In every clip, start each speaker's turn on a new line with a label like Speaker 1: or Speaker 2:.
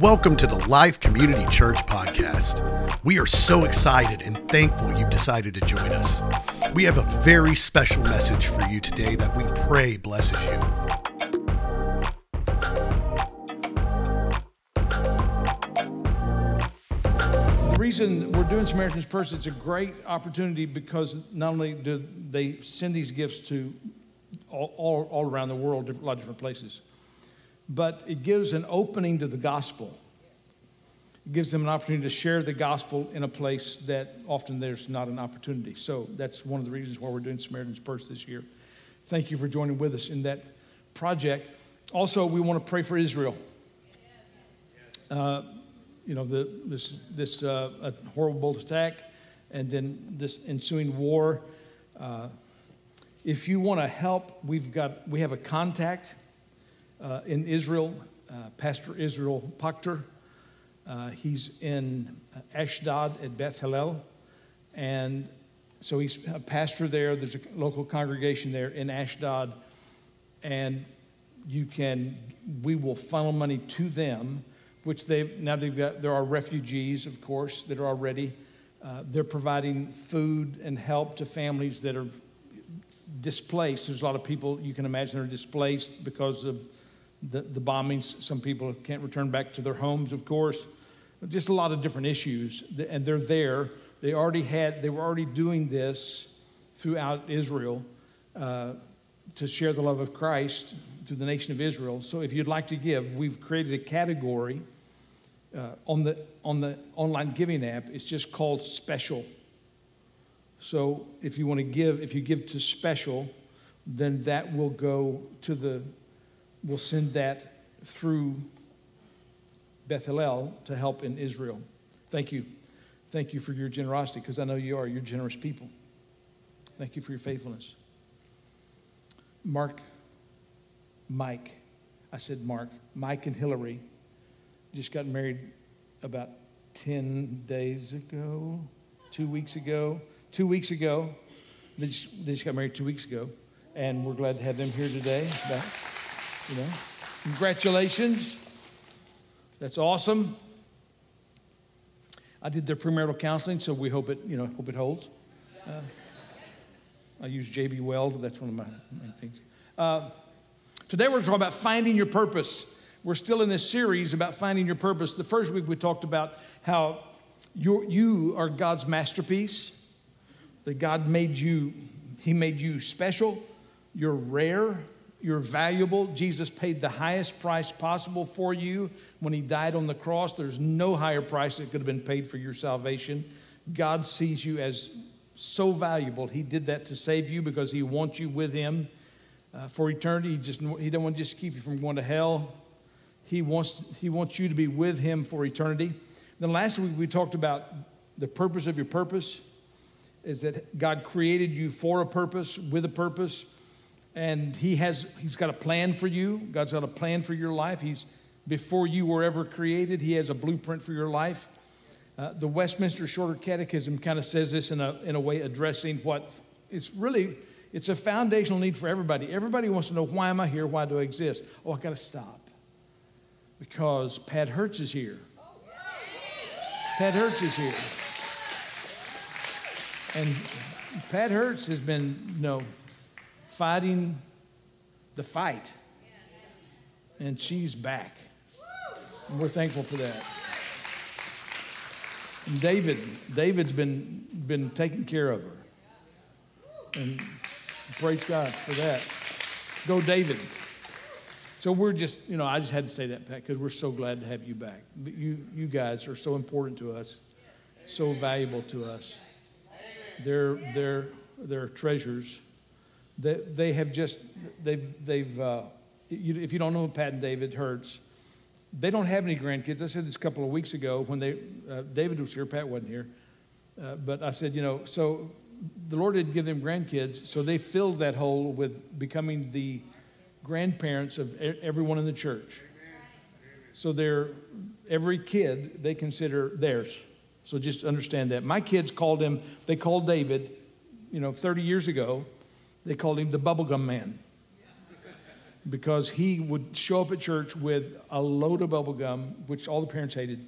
Speaker 1: Welcome to the Life Community Church podcast. We are so excited and thankful you've decided to join us. We have a very special message for you today that we pray blesses you.
Speaker 2: The reason we're doing Samaritan's Purse, it's a great opportunity because not only do they send these gifts to all, all, all around the world, a lot of different places, but it gives an opening to the gospel. It gives them an opportunity to share the gospel in a place that often there's not an opportunity. So that's one of the reasons why we're doing Samaritan's Purse this year. Thank you for joining with us in that project. Also, we want to pray for Israel. Uh, you know, the, this, this uh, horrible attack and then this ensuing war. Uh, if you want to help, we've got, we have a contact uh, in Israel, uh, Pastor Israel Pochtar. Uh, he's in Ashdod at Beth Hillel. And so he's a pastor there. There's a local congregation there in Ashdod. And you can, we will funnel money to them, which they've, now they've got, there are refugees, of course, that are already. Uh, they're providing food and help to families that are displaced. There's a lot of people you can imagine are displaced because of the, the bombings. Some people can't return back to their homes, of course. Just a lot of different issues, and they're there. They already had. They were already doing this throughout Israel uh, to share the love of Christ to the nation of Israel. So, if you'd like to give, we've created a category uh, on the on the online giving app. It's just called special. So, if you want to give, if you give to special, then that will go to the we'll send that through Beth Hillel to help in Israel. Thank you. Thank you for your generosity because I know you are. You're generous people. Thank you for your faithfulness. Mark, Mike, I said Mark, Mike and Hillary just got married about 10 days ago, two weeks ago. Two weeks ago. They just, they just got married two weeks ago. And we're glad to have them here today. But, you know, congratulations. That's awesome. I did their premarital counseling, so we hope it, you know, hope it holds. Uh, I use JB Weld. That's one of my main things. Uh, today we're talking about finding your purpose. We're still in this series about finding your purpose. The first week we talked about how you you are God's masterpiece. That God made you, He made you special. You're rare. You're valuable. Jesus paid the highest price possible for you when he died on the cross. There's no higher price that could have been paid for your salvation. God sees you as so valuable. He did that to save you because he wants you with him uh, for eternity. He just he don't want to just keep you from going to hell. He wants he wants you to be with him for eternity. Then last week we talked about the purpose of your purpose is that God created you for a purpose, with a purpose and he has he's got a plan for you. God's got a plan for your life. He's before you were ever created he has a blueprint for your life. Uh, the westminster shorter catechism kind of says this in a, in a way addressing what it's really it's a foundational need for everybody. Everybody wants to know why am i here? Why do i exist? Oh i got to stop. Because pat hertz is here. Pat hertz is here. And pat hertz has been you know fighting the fight. And she's back. And we're thankful for that. And David, David's been, been taking care of her. And praise God for that. Go, David. So we're just, you know, I just had to say that, Pat, because we're so glad to have you back. You, you guys are so important to us, so valuable to us. They're, they're, they're treasures they, they have just, they've, they've uh, you, if you don't know Pat and David Hertz, they don't have any grandkids. I said this a couple of weeks ago when they, uh, David was here, Pat wasn't here. Uh, but I said, you know, so the Lord didn't give them grandkids, so they filled that hole with becoming the grandparents of everyone in the church. So they're, every kid they consider theirs. So just understand that. My kids called him, they called David, you know, 30 years ago, they called him the bubblegum man because he would show up at church with a load of bubble gum, which all the parents hated,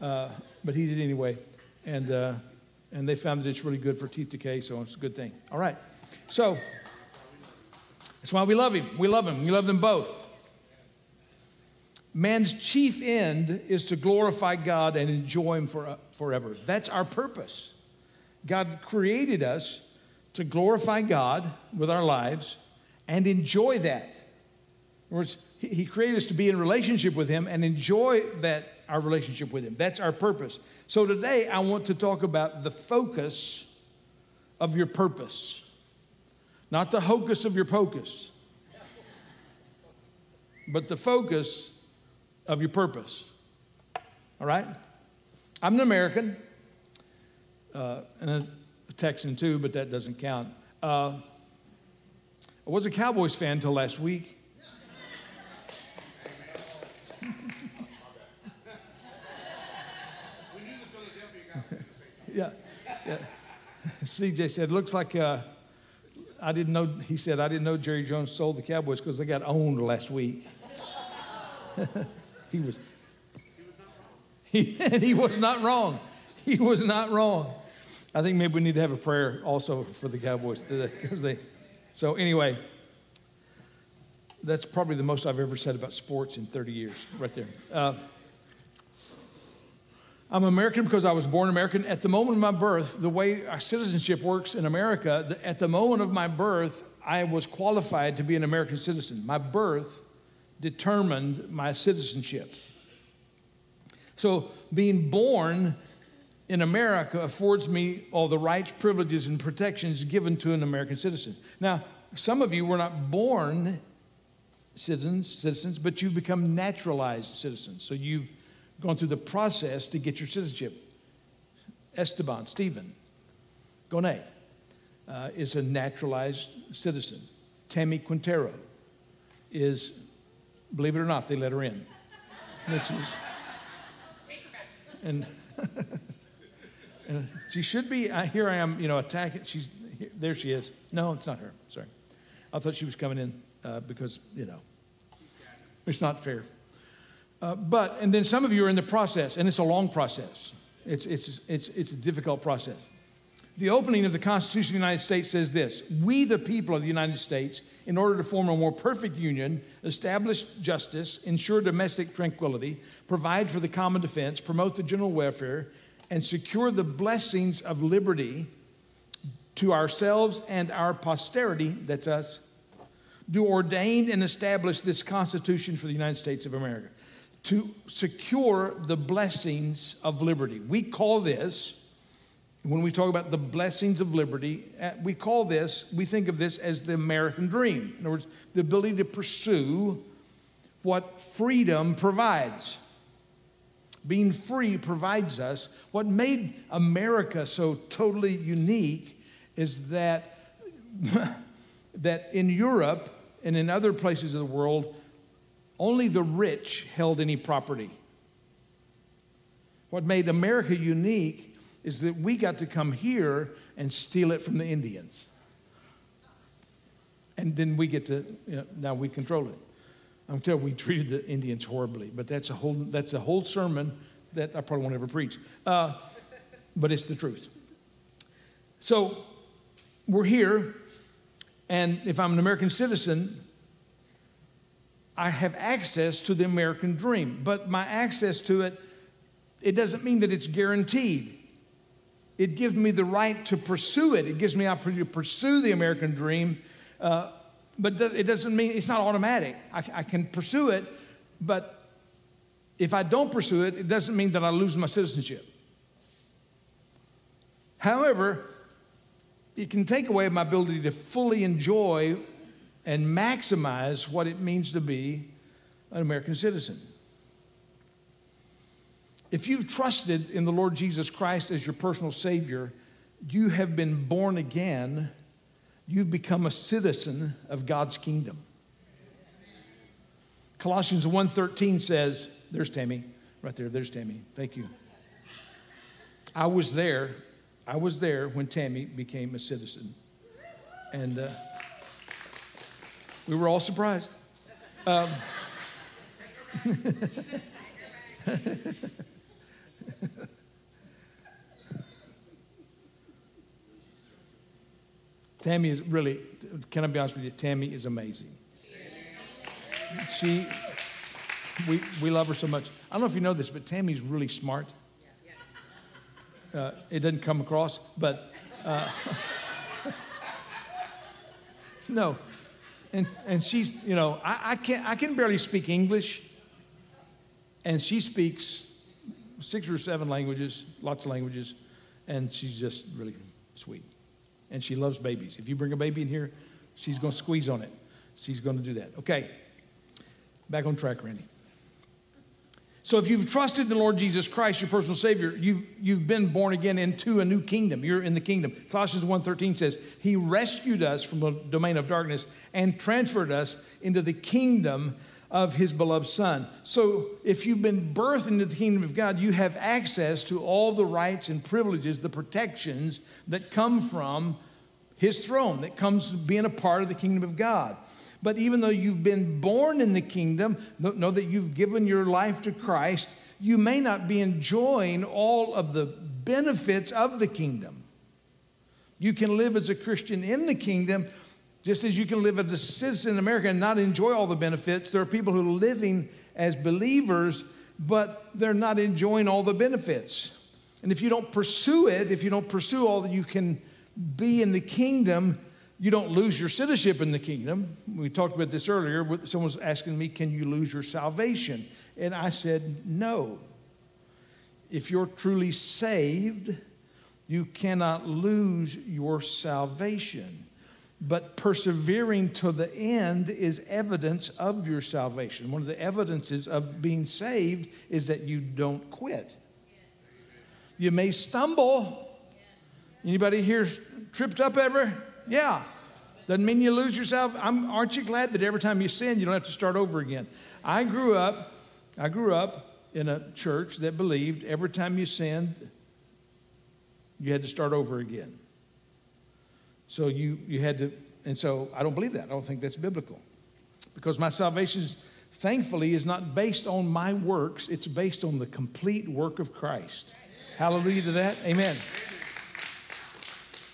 Speaker 2: uh, but he did anyway. And, uh, and they found that it's really good for teeth decay, so it's a good thing. All right. So that's why we love him. We love him. We love them both. Man's chief end is to glorify God and enjoy him for, forever. That's our purpose. God created us to glorify God with our lives and enjoy that. In other words, He created us to be in relationship with Him and enjoy that our relationship with Him. That's our purpose. So today I want to talk about the focus of your purpose, not the hocus of your pocus, but the focus of your purpose. All right? I'm an American uh, and a Texan too, but that doesn't count. Uh, I was a Cowboys fan until last week. yeah, yeah. CJ said, looks like uh, I didn't know, he said, I didn't know Jerry Jones sold the Cowboys because they got owned last week. he was, he, and he was not wrong. He was not wrong. I think maybe we need to have a prayer also for the Cowboys today because they, so anyway, that's probably the most I've ever said about sports in 30 years, right there. Uh, I'm American because I was born American. At the moment of my birth, the way our citizenship works in America, at the moment of my birth, I was qualified to be an American citizen. My birth determined my citizenship. So, being born in America affords me all the rights, privileges, and protections given to an American citizen. Now, some of you were not born citizens, citizens, but you've become naturalized citizens. So you've gone through the process to get your citizenship. Esteban, Stephen, Gone uh, is a naturalized citizen. Tammy Quintero is, believe it or not, they let her in. Which is, and, and she should be, here I am, you know, attacking, she's, here, there she is. No, it's not her, sorry. I thought she was coming in uh, because, you know, it's not fair. Uh, but, and then some of you are in the process, and it's a long process. It's, it's, it's, it's a difficult process. The opening of the Constitution of the United States says this We, the people of the United States, in order to form a more perfect union, establish justice, ensure domestic tranquility, provide for the common defense, promote the general welfare, and secure the blessings of liberty to ourselves and our posterity, that's us, do ordain and establish this Constitution for the United States of America to secure the blessings of liberty. We call this, when we talk about the blessings of liberty, uh, we call this, we think of this as the American dream. In other words, the ability to pursue what freedom provides. Being free provides us. What made America so totally unique is that, that in Europe, and in other places of the world, only the rich held any property. What made America unique is that we got to come here and steal it from the Indians. And then we get to, you know, now we control it. You, we treated the Indians horribly, but that's a whole, that's a whole sermon that I probably won't ever preach. Uh, but it's the truth. So we're here and if I'm an American citizen, I have access to the American dream. But my access to it, it doesn't mean that it's guaranteed. It gives me the right to pursue it. It gives me opportunity to pursue the American dream. Uh, but it doesn't mean it's not automatic. I, I can pursue it, but if I don't pursue it, it doesn't mean that I lose my citizenship. However, it can take away my ability to fully enjoy and maximize what it means to be an American citizen. If you've trusted in the Lord Jesus Christ as your personal Savior, you have been born again. You've become a citizen of God's kingdom. Colossians 1:13 says, there's Tammy, right there, there's Tammy. Thank you. I was there I was there when Tammy became a citizen. And uh, we were all surprised. Um, Tammy is really, can I be honest with you? Tammy is amazing. She, we, we love her so much. I don't know if you know this, but Tammy's really smart. Uh, it doesn't come across, but uh, no. And, and she's, you know, I, I, can't, I can barely speak English, and she speaks six or seven languages, lots of languages, and she's just really sweet. And she loves babies. If you bring a baby in here, she's going to squeeze on it. She's going to do that. Okay, back on track, Randy. So if you've trusted the Lord Jesus Christ, your personal Savior, you've, you've been born again into a new kingdom. You're in the kingdom. Colossians 1.13 says, He rescued us from the domain of darkness and transferred us into the kingdom of His beloved Son. So if you've been birthed into the kingdom of God, you have access to all the rights and privileges, the protections that come from His throne, that comes being a part of the kingdom of God. But even though you've been born in the kingdom, know that you've given your life to Christ, you may not be enjoying all of the benefits of the kingdom. You can live as a Christian in the kingdom just as you can live as a citizen in America and not enjoy all the benefits. There are people who are living as believers, but they're not enjoying all the benefits. And if you don't pursue it, if you don't pursue all that you can be in the kingdom, you don't lose your citizenship in the kingdom. We talked about this earlier. Someone was asking me, Can you lose your salvation? And I said, No. If you're truly saved, you cannot lose your salvation. But persevering to the end is evidence of your salvation. One of the evidences of being saved is that you don't quit. You may stumble. Anybody here tripped up ever? Yeah. Doesn't mean you lose yourself. I'm, aren't you glad that every time you sin, you don't have to start over again? I grew up, I grew up in a church that believed every time you sinned, you had to start over again. So you, you had to, and so I don't believe that. I don't think that's biblical. Because my salvation, thankfully, is not based on my works, it's based on the complete work of Christ. Hallelujah to that. Amen.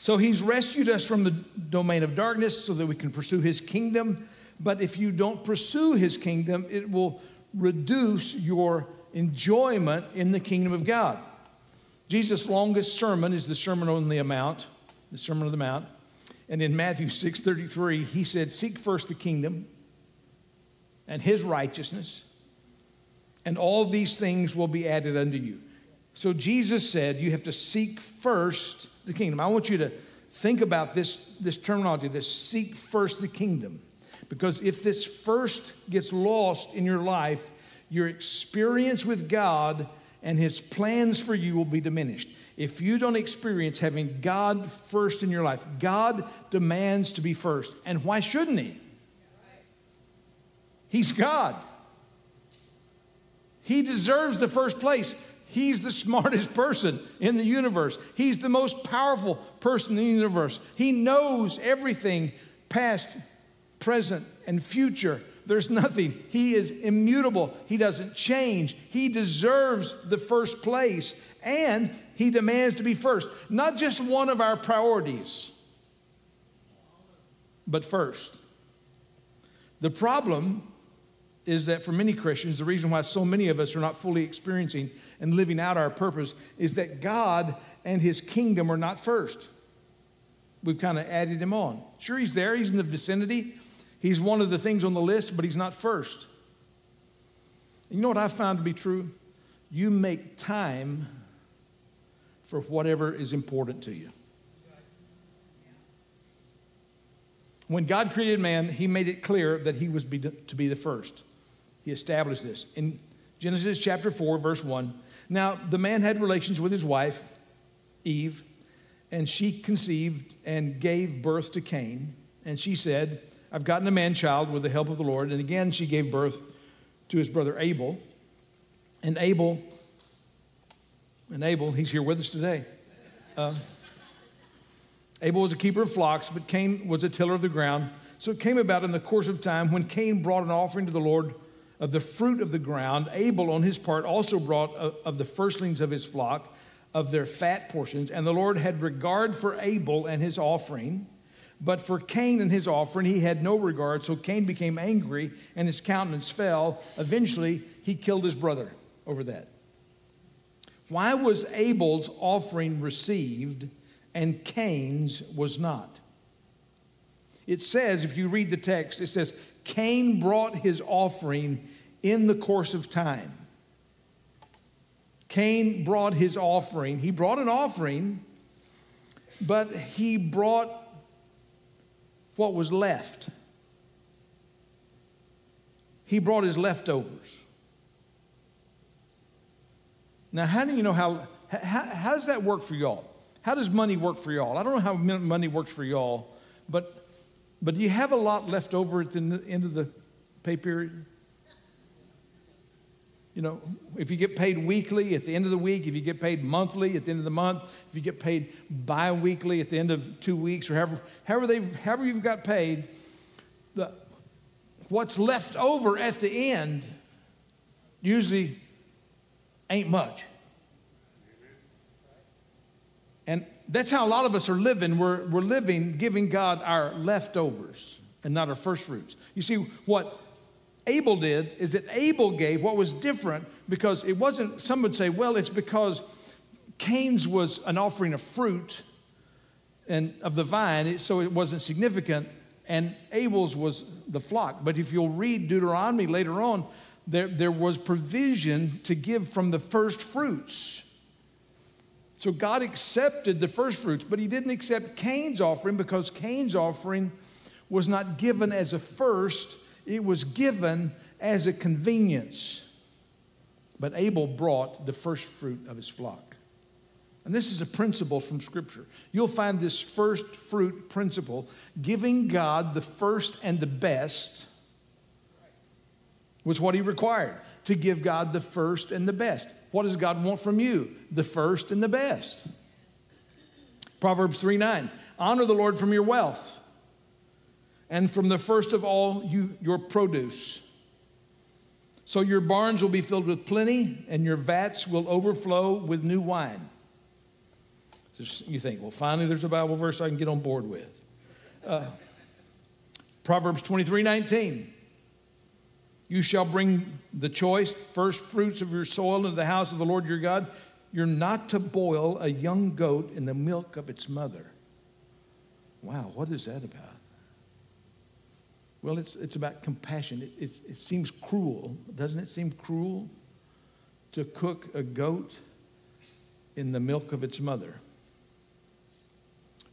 Speaker 2: So he's rescued us from the domain of darkness so that we can pursue his kingdom. But if you don't pursue his kingdom, it will reduce your enjoyment in the kingdom of God. Jesus' longest sermon is the Sermon on the Mount, the Sermon on the Mount. And in Matthew 6:33, he said, "Seek first the kingdom and his righteousness, and all these things will be added unto you." So Jesus said, you have to seek first the kingdom. I want you to think about this, this terminology, this seek first the kingdom. Because if this first gets lost in your life, your experience with God and His plans for you will be diminished. If you don't experience having God first in your life, God demands to be first. And why shouldn't He? He's God. He deserves the first place. He's the smartest person in the universe. He's the most powerful person in the universe. He knows everything past, present, and future. There's nothing. He is immutable. He doesn't change. He deserves the first place, and He demands to be first. Not just one of our priorities, but first. The problem is that for many Christians, the reason why so many of us are not fully experiencing and living out our purpose is that God and His kingdom are not first. We've kind of added Him on. Sure, He's there, He's in the vicinity, He's one of the things on the list, but He's not first. You know what I found to be true? You make time for whatever is important to you. When God created man, he made it clear that he was to be the first. He established this. In Genesis chapter 4, verse 1. Now, the man had relations with his wife, Eve, and she conceived and gave birth to Cain. And she said, I've gotten a man child with the help of the Lord. And again, she gave birth to his brother Abel. And Abel, and Abel, he's here with us today. Uh, Abel was a keeper of flocks, but Cain was a tiller of the ground. So it came about in the course of time when Cain brought an offering to the Lord of the fruit of the ground. Abel, on his part, also brought of the firstlings of his flock, of their fat portions. And the Lord had regard for Abel and his offering, but for Cain and his offering he had no regard. So Cain became angry, and his countenance fell. Eventually, he killed his brother over that. Why was Abel's offering received and Cain's was not? It says, if you read the text, it says, Cain brought his offering in the course of time. Cain brought his offering. He brought an offering, but he brought what was left. He brought his leftovers. Now, how do you know how, how, how does that work for y'all? How does money work for y'all? I don't know how money works for y'all, but but do you have a lot left over at the end of the pay period? You know, if you get paid weekly at the end of the week, if you get paid monthly at the end of the month, if you get paid bi weekly at the end of two weeks, or however, however, they, however you've got paid, the, what's left over at the end usually ain't much. And that's how a lot of us are living. We're, we're living giving God our leftovers and not our first fruits. You see, what Abel did is that Abel gave what was different because it wasn't, some would say, well, it's because Cain's was an offering of fruit and of the vine, so it wasn't significant, and Abel's was the flock. But if you'll read Deuteronomy later on, there, there was provision to give from the first fruits. So God accepted the first fruits, but he didn't accept Cain's offering because Cain's offering was not given as a first, it was given as a convenience. But Abel brought the first fruit of his flock. And this is a principle from Scripture. You'll find this first fruit principle giving God the first and the best was what he required to give God the first and the best. What does God want from you? The first and the best. Proverbs 3 9. Honor the Lord from your wealth and from the first of all you, your produce. So your barns will be filled with plenty and your vats will overflow with new wine. You think, well, finally there's a Bible verse I can get on board with. Uh, Proverbs 23 19. You shall bring the choice first fruits of your soil into the house of the Lord your God. You're not to boil a young goat in the milk of its mother. Wow, what is that about? Well, it's, it's about compassion. It, it seems cruel, doesn't it seem cruel to cook a goat in the milk of its mother?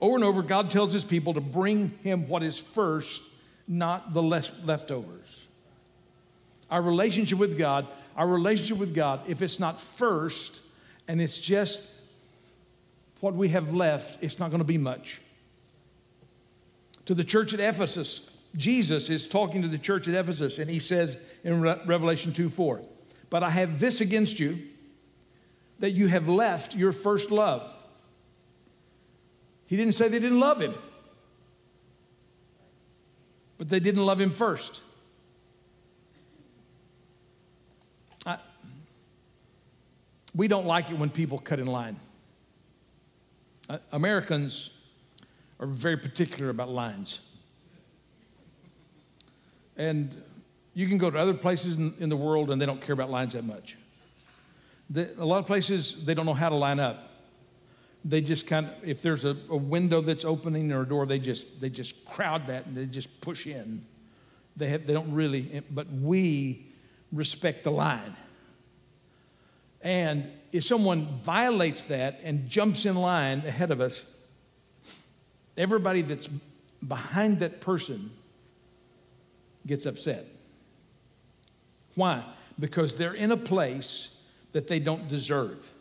Speaker 2: Over and over, God tells his people to bring him what is first, not the leftovers. Our relationship with God, our relationship with God, if it's not first and it's just what we have left, it's not going to be much. To the church at Ephesus, Jesus is talking to the church at Ephesus, and he says in Re- Revelation 2 4, But I have this against you, that you have left your first love. He didn't say they didn't love him, but they didn't love him first. I, we don't like it when people cut in line. Uh, Americans are very particular about lines. And you can go to other places in, in the world and they don't care about lines that much. The, a lot of places, they don't know how to line up. They just kind of, if there's a, a window that's opening or a door, they just, they just crowd that and they just push in. They, have, they don't really, but we respect the line. And if someone violates that and jumps in line ahead of us, everybody that's behind that person gets upset. Why? Because they're in a place that they don't deserve.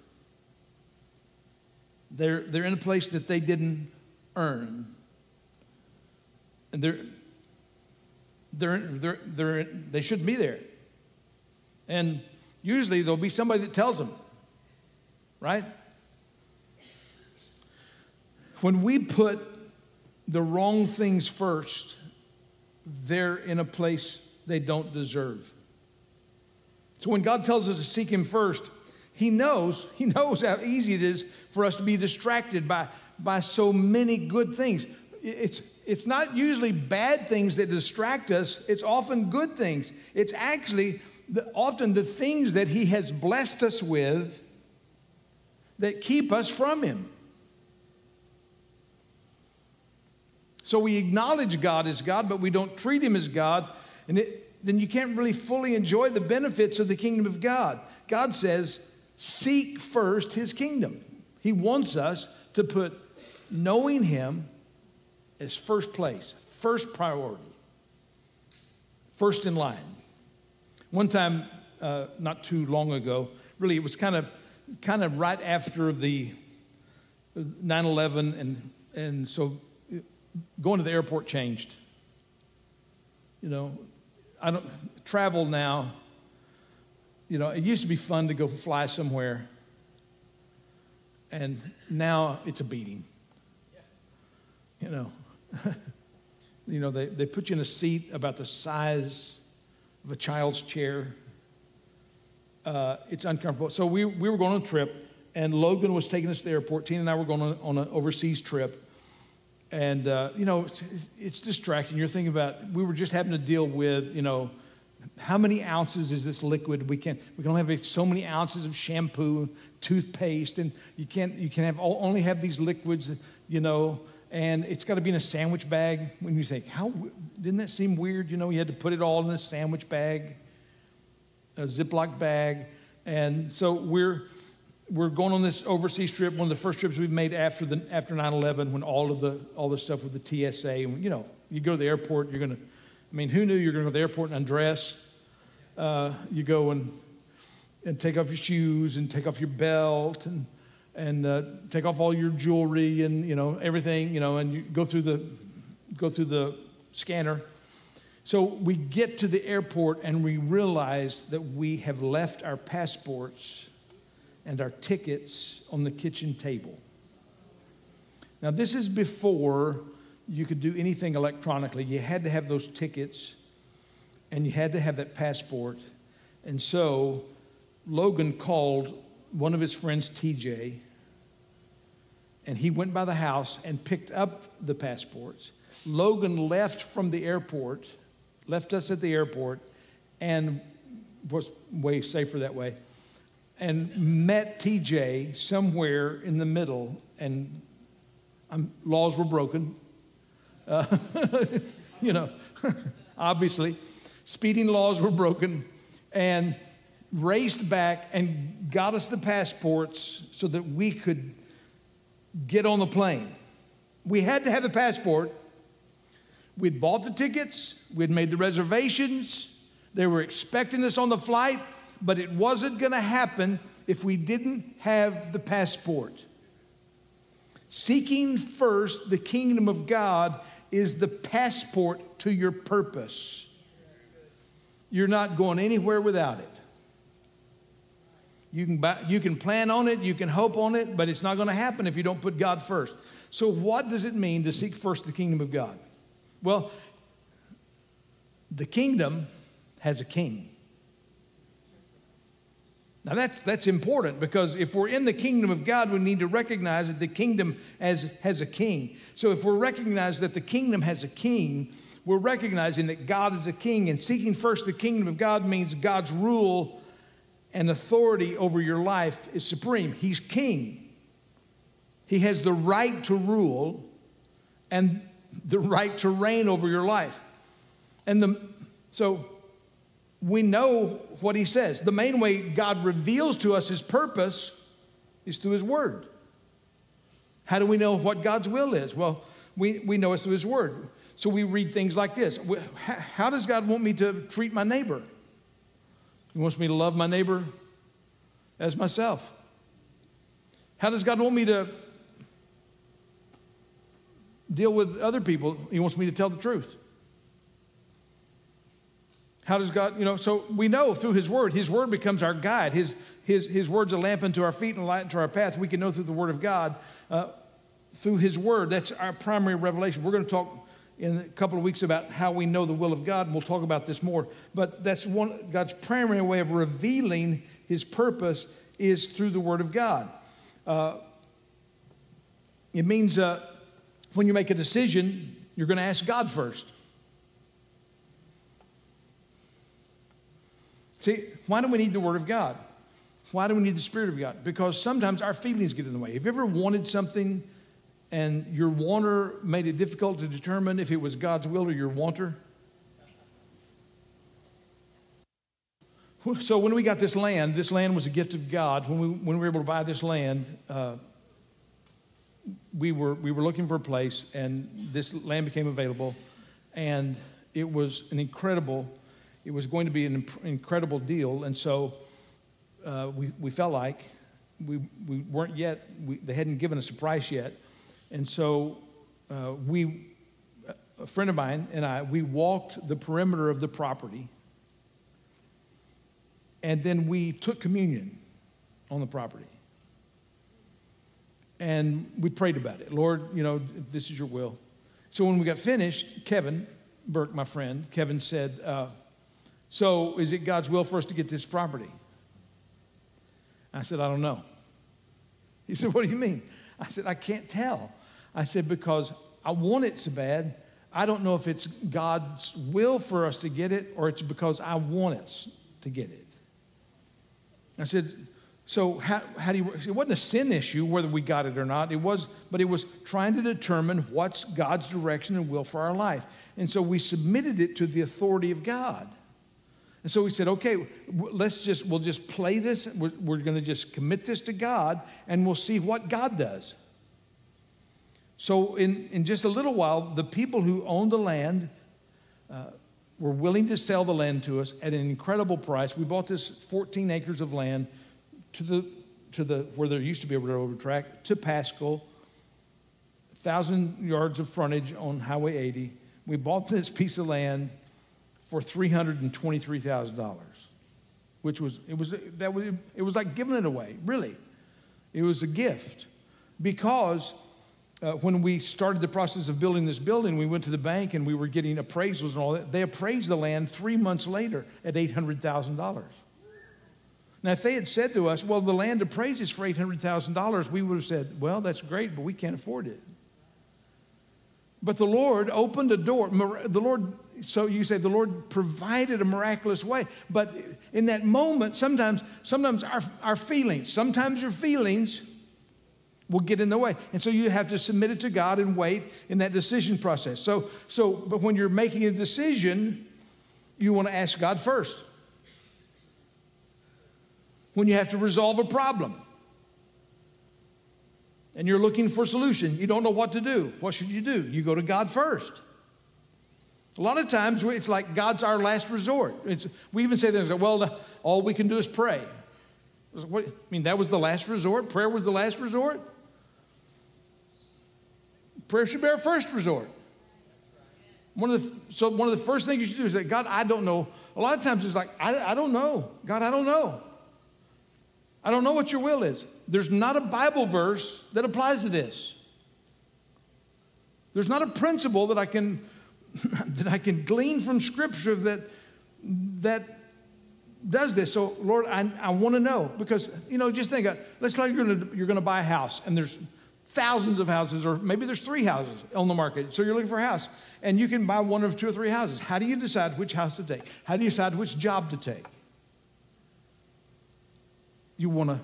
Speaker 2: They're, they're in a place that they didn't earn. And they're, they're, they're, they're, they shouldn't be there. And usually there'll be somebody that tells them, right? When we put the wrong things first, they're in a place they don't deserve. So when God tells us to seek Him first, He knows, He knows how easy it is for us to be distracted by, by so many good things. It's, it's not usually bad things that distract us, it's often good things. It's actually the, often the things that He has blessed us with that keep us from Him. So we acknowledge God as God, but we don't treat Him as God, and it, then you can't really fully enjoy the benefits of the kingdom of God. God says, seek first His kingdom. He wants us to put knowing Him as first place, first priority, first in line. One time, uh, not too long ago, really, it was kind of kind of right after the 9/11, and and so going to the airport changed. You know, I don't travel now. You know, it used to be fun to go fly somewhere, and now it's a beating. You know, you know they, they put you in a seat about the size of a child's chair. Uh, it's uncomfortable. So we, we were going on a trip, and Logan was taking us to the airport. Tina and I were going on, on an overseas trip. And, uh, you know, it's, it's, distracting. You're thinking about, we were just having to deal with, you know, how many ounces is this liquid? We can we can only have so many ounces of shampoo, toothpaste, and you can't you can have only have these liquids, you know. And it's got to be in a sandwich bag. When you think, how didn't that seem weird? You know, you had to put it all in a sandwich bag, a Ziploc bag, and so we're we're going on this overseas trip, one of the first trips we've made after the after 9/11, when all of the all the stuff with the TSA, you know, you go to the airport, you're gonna, I mean, who knew you're gonna go to the airport and undress? Uh, you go and and take off your shoes and take off your belt and and uh, take off all your jewelry and you know everything, you know, and you go through the go through the scanner. So we get to the airport and we realize that we have left our passports and our tickets on the kitchen table. Now, this is before you could do anything electronically. You had to have those tickets and you had to have that passport. And so Logan called one of his friends, TJ, and he went by the house and picked up the passports. Logan left from the airport, left us at the airport, and was way safer that way and met TJ somewhere in the middle, and um, laws were broken. Uh, you know, obviously, speeding laws were broken, and raced back and got us the passports so that we could get on the plane. We had to have the passport. We'd bought the tickets, we'd made the reservations, they were expecting us on the flight but it wasn't going to happen if we didn't have the passport. Seeking first the kingdom of God is the passport to your purpose. You're not going anywhere without it. You can, buy, you can plan on it, you can hope on it, but it's not going to happen if you don't put God first. So, what does it mean to seek first the kingdom of God? Well, the kingdom has a king. Now that's, that's important because if we're in the kingdom of God, we need to recognize that the kingdom has, has a king. So if we're recognizing that the kingdom has a king, we're recognizing that God is a king. And seeking first the kingdom of God means God's rule and authority over your life is supreme. He's king. He has the right to rule and the right to reign over your life. And the, so we know what he says. The main way God reveals to us his purpose is through his word. How do we know what God's will is? Well, we, we know it's through his word. So we read things like this How does God want me to treat my neighbor? He wants me to love my neighbor as myself. How does God want me to deal with other people? He wants me to tell the truth. How does God, you know, so we know through His Word, His Word becomes our guide. His, his, his Word's a lamp unto our feet and a light unto our path. We can know through the Word of God, uh, through His Word. That's our primary revelation. We're going to talk in a couple of weeks about how we know the will of God, and we'll talk about this more. But that's one God's primary way of revealing His purpose is through the Word of God. Uh, it means uh, when you make a decision, you're going to ask God first. See, why do we need the Word of God? Why do we need the Spirit of God? Because sometimes our feelings get in the way. Have you ever wanted something and your wanter made it difficult to determine if it was God's will or your wanter? So when we got this land, this land was a gift of God. When we, when we were able to buy this land, uh, we, were, we were looking for a place, and this land became available. And it was an incredible, it was going to be an incredible deal. And so uh, we, we felt like we, we weren't yet, we, they hadn't given us a price yet. And so uh, we, a friend of mine and I, we walked the perimeter of the property and then we took communion on the property. And we prayed about it. Lord, you know, this is your will. So when we got finished, Kevin Burke, my friend, Kevin said, uh, So is it God's will for us to get this property? I said, I don't know. He said, What do you mean? I said, I can't tell. I said, Because I want it so bad. I don't know if it's God's will for us to get it or it's because I want us to get it. I said, so how, how do you, it wasn't a sin issue whether we got it or not. It was, but it was trying to determine what's God's direction and will for our life. And so we submitted it to the authority of God. And so we said, okay, let's just, we'll just play this. We're, we're going to just commit this to God and we'll see what God does. So in, in just a little while, the people who owned the land, uh, were willing to sell the land to us at an incredible price. We bought this 14 acres of land to the, to the where there used to be a railroad track to Paschal, 1,000 yards of frontage on Highway 80. We bought this piece of land for $323,000, which was, it was, that was, it was like giving it away, really. It was a gift because uh, when we started the process of building this building, we went to the bank and we were getting appraisals and all that. They appraised the land three months later at $800,000. Now, if they had said to us, well, the land appraises for $800,000, we would have said, well, that's great, but we can't afford it. But the Lord opened a door. The Lord, so you say the Lord provided a miraculous way. But in that moment, sometimes, sometimes our, our feelings, sometimes your feelings will get in the way. And so you have to submit it to God and wait in that decision process. So, so but when you're making a decision, you want to ask God first. When you have to resolve a problem and you're looking for a solution, you don't know what to do. What should you do? You go to God first. A lot of times it's like God's our last resort. It's, we even say things like, well, all we can do is pray. What, I mean, that was the last resort? Prayer was the last resort? Prayer should be our first resort. One of the, so one of the first things you should do is say, God, I don't know. A lot of times it's like, I, I don't know. God, I don't know. I don't know what your will is. There's not a Bible verse that applies to this. There's not a principle that I can that I can glean from Scripture that that does this. So, Lord, I, I want to know because you know, just think. Uh, let's say you're to you're going to buy a house, and there's thousands of houses, or maybe there's three houses on the market. So you're looking for a house, and you can buy one of two or three houses. How do you decide which house to take? How do you decide which job to take? You want to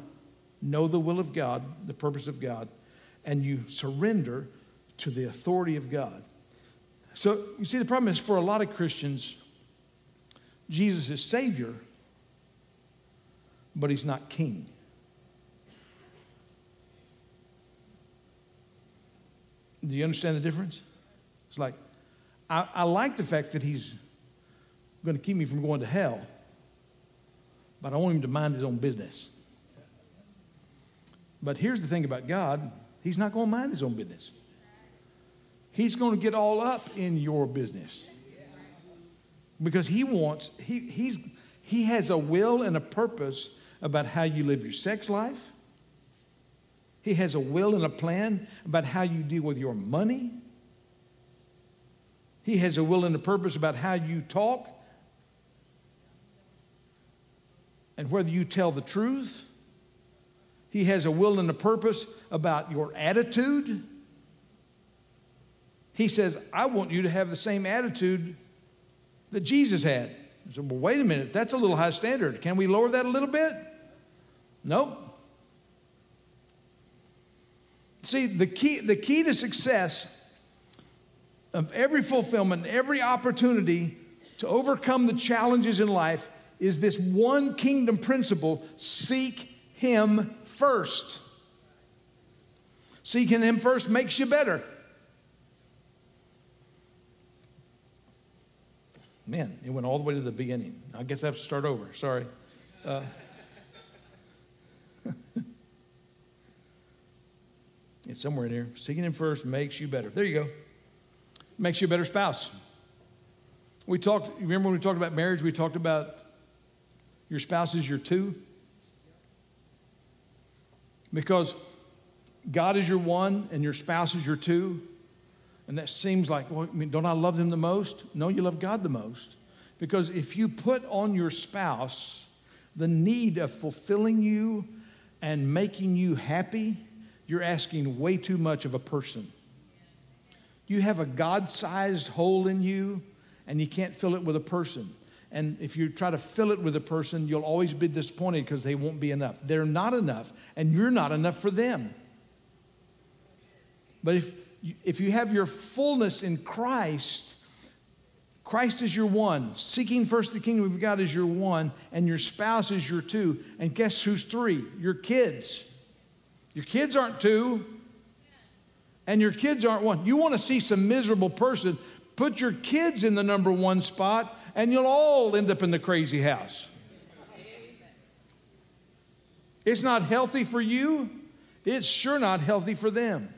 Speaker 2: know the will of God, the purpose of God, and you surrender to the authority of God. So you see, the problem is for a lot of Christians, Jesus is Savior, but He's not King. Do you understand the difference? It's like, I, I like the fact that he's going to keep me from going to hell, but I want him to mind his own business. But here's the thing about God He's not going to mind his own business. He's going to get all up in your business because he wants, he, he's, he has a will and a purpose about how you live your sex life, he has a will and a plan about how you deal with your money. He has a will and a purpose about how you talk and whether you tell the truth. He has a will and a purpose about your attitude. He says, I want you to have the same attitude that Jesus had. I said, Well, wait a minute, that's a little high standard. Can we lower that a little bit? Nope. See, the key, the key to success of every fulfillment, every opportunity to overcome the challenges in life is this one kingdom principle seek Him first. Seeking Him first makes you better. Man, it went all the way to the beginning. I guess I have to start over. Sorry. Uh, it's somewhere in here. Seeking Him first makes you better. There you go. Makes you a better spouse. We talked, remember when we talked about marriage, we talked about your spouse is your two? Because God is your one and your spouse is your two. And that seems like, well, I mean, don't I love them the most? No, you love God the most. Because if you put on your spouse the need of fulfilling you and making you happy, you're asking way too much of a person. You have a God sized hole in you, and you can't fill it with a person. And if you try to fill it with a person, you'll always be disappointed because they won't be enough. They're not enough, and you're not enough for them. But if if you have your fullness in Christ, Christ is your one. Seeking first the kingdom of God is your one, and your spouse is your two. And guess who's three? Your kids. Your kids aren't two, and your kids aren't one. You want to see some miserable person, put your kids in the number one spot, and you'll all end up in the crazy house. It's not healthy for you, it's sure not healthy for them.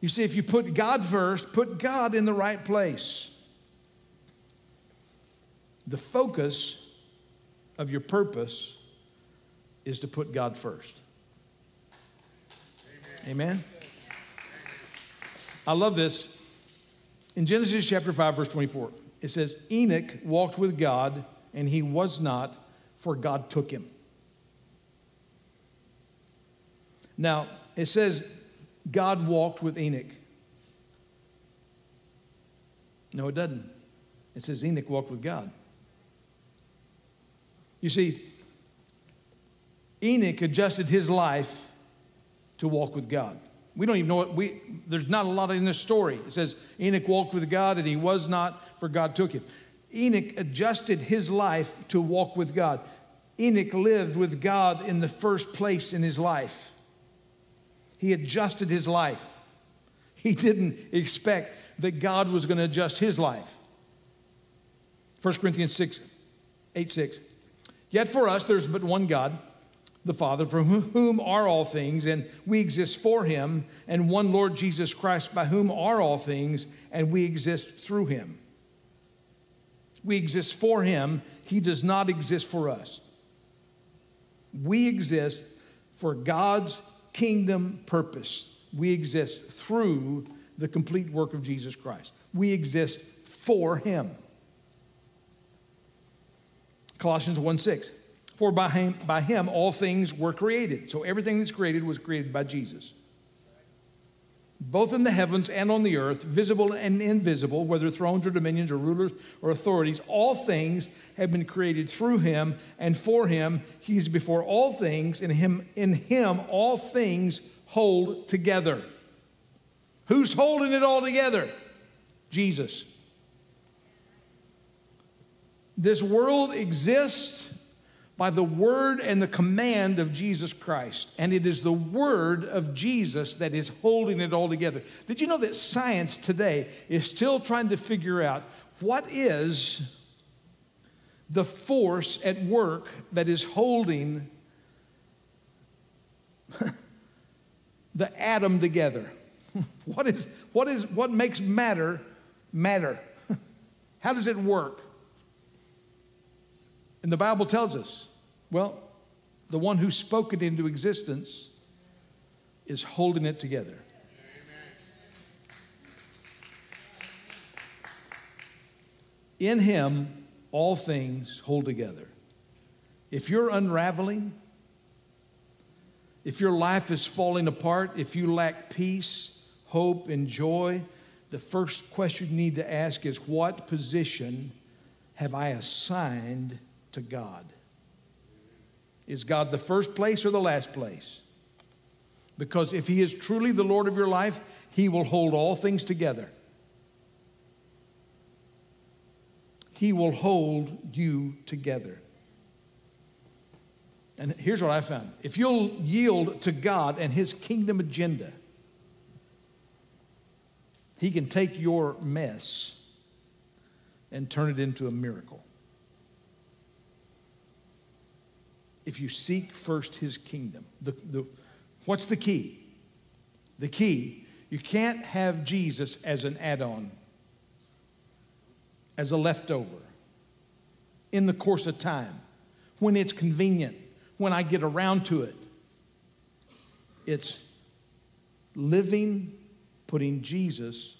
Speaker 2: You see, if you put God first, put God in the right place. The focus of your purpose is to put God first. Amen. Amen. I love this. In Genesis chapter 5, verse 24, it says, Enoch walked with God, and he was not, for God took him. Now, it says God walked with Enoch. No, it doesn't. It says Enoch walked with God. You see, Enoch adjusted his life to walk with God. We don't even know what we, there's not a lot in this story. It says Enoch walked with God and he was not, for God took him. Enoch adjusted his life to walk with God. Enoch lived with God in the first place in his life. He adjusted his life. He didn't expect that God was going to adjust his life. 1 Corinthians 6, 8, 6. Yet for us, there's but one God, the Father, from whom are all things, and we exist for him, and one Lord Jesus Christ, by whom are all things, and we exist through him. We exist for him, he does not exist for us. We exist for God's kingdom purpose. We exist through the complete work of Jesus Christ. We exist for him. Colossians 1 6. For by him, by him all things were created. So everything that's created was created by Jesus both in the heavens and on the earth, visible and invisible, whether thrones or dominions or rulers or authorities, all things have been created through him and for him. He's before all things, and him, in him all things hold together. Who's holding it all together? Jesus. This world exists by the word and the command of Jesus Christ. And it is the word of Jesus that is holding it all together. Did you know that science today is still trying to figure out what is the force at work that is holding the atom together? what, is, what, is, what makes matter matter? How does it work? And the Bible tells us, well, the one who spoke it into existence is holding it together. In him, all things hold together. If you're unraveling, if your life is falling apart, if you lack peace, hope, and joy, the first question you need to ask is what position have I assigned to God? Is God the first place or the last place? Because if He is truly the Lord of your life, He will hold all things together. He will hold you together. And here's what I found if you'll yield to God and His kingdom agenda, He can take your mess and turn it into a miracle. If you seek first His kingdom, the, the, what's the key? The key, you can't have Jesus as an add on as a leftover in the course of time when it's convenient, when I get around to it. It's living, putting Jesus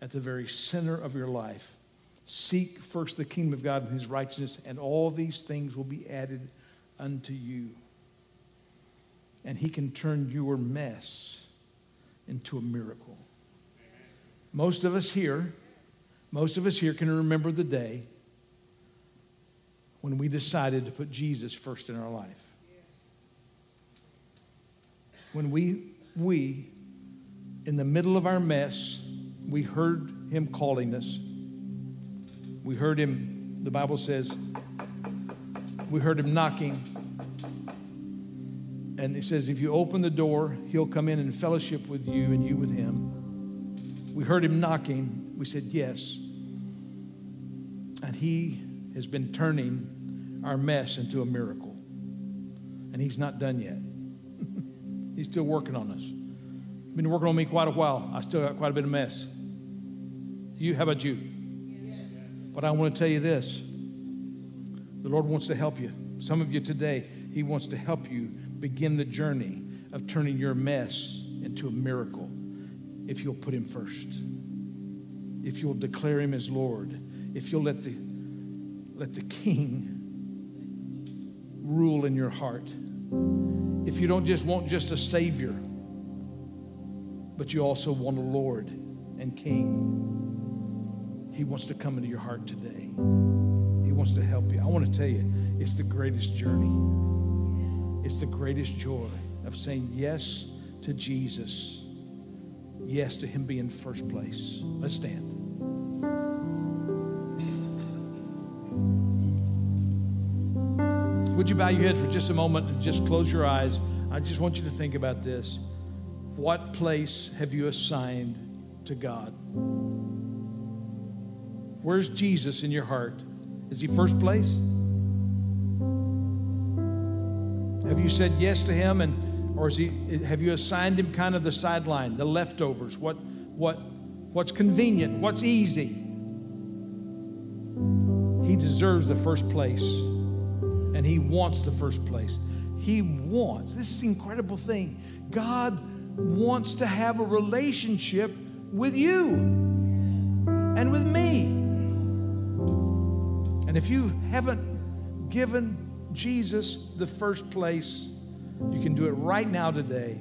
Speaker 2: at the very center of your life. Seek first the kingdom of God and his righteousness, and all these things will be added unto you. And he can turn your mess into a miracle. Most of us here most of us here can remember the day when we decided to put Jesus first in our life. When we, we, in the middle of our mess, we heard him calling us. We heard him, the Bible says, we heard him knocking. And he says, if you open the door, he'll come in and fellowship with you and you with him. We heard him knocking. We said, Yes. And he has been turning our mess into a miracle. And he's not done yet. he's still working on us. Been working on me quite a while. I still got quite a bit of mess. You, how about you? Yes. But I want to tell you this the Lord wants to help you. Some of you today, He wants to help you begin the journey of turning your mess into a miracle if you'll put Him first if you'll declare him as Lord, if you'll let the, let the King rule in your heart, if you don't just want just a Savior, but you also want a Lord and King, He wants to come into your heart today. Wants to help you. I want to tell you, it's the greatest journey. It's the greatest joy of saying yes to Jesus yes to Him being first place. Let's stand. Would you bow your head for just a moment and just close your eyes? I just want you to think about this. What place have you assigned to God? Where's Jesus in your heart? Is he first place? Have you said yes to him and or is he, have you assigned him kind of the sideline, the leftovers, what, what, what's convenient, what's easy? He deserves the first place, and he wants the first place. He wants, this is incredible thing. God wants to have a relationship with you and with me. And if you haven't given Jesus the first place, you can do it right now today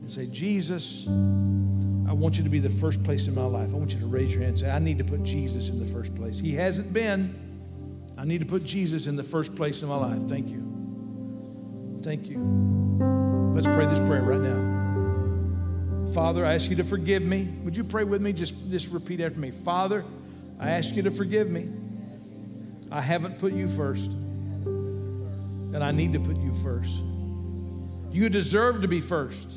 Speaker 2: and say, Jesus, I want you to be the first place in my life. I want you to raise your hand and say, I need to put Jesus in the first place. He hasn't been. I need to put Jesus in the first place in my life. Thank you. Thank you. Let's pray this prayer right now. Father, I ask you to forgive me. Would you pray with me? Just, just repeat after me. Father, I ask you to forgive me. I haven't put you first and I need to put you first. You deserve to be first.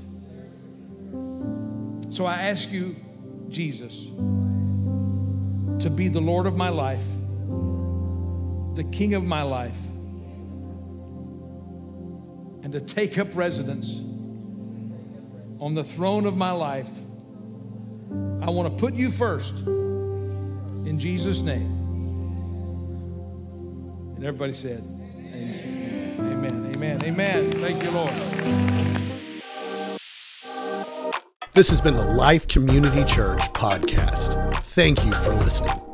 Speaker 2: So I ask you, Jesus, to be the Lord of my life, the King of my life, and to take up residence on the throne of my life. I want to put you first in Jesus' name. And everybody said, Amen. Amen. Amen. Amen. Thank you, Lord.
Speaker 1: This has been the Life Community Church podcast. Thank you for listening.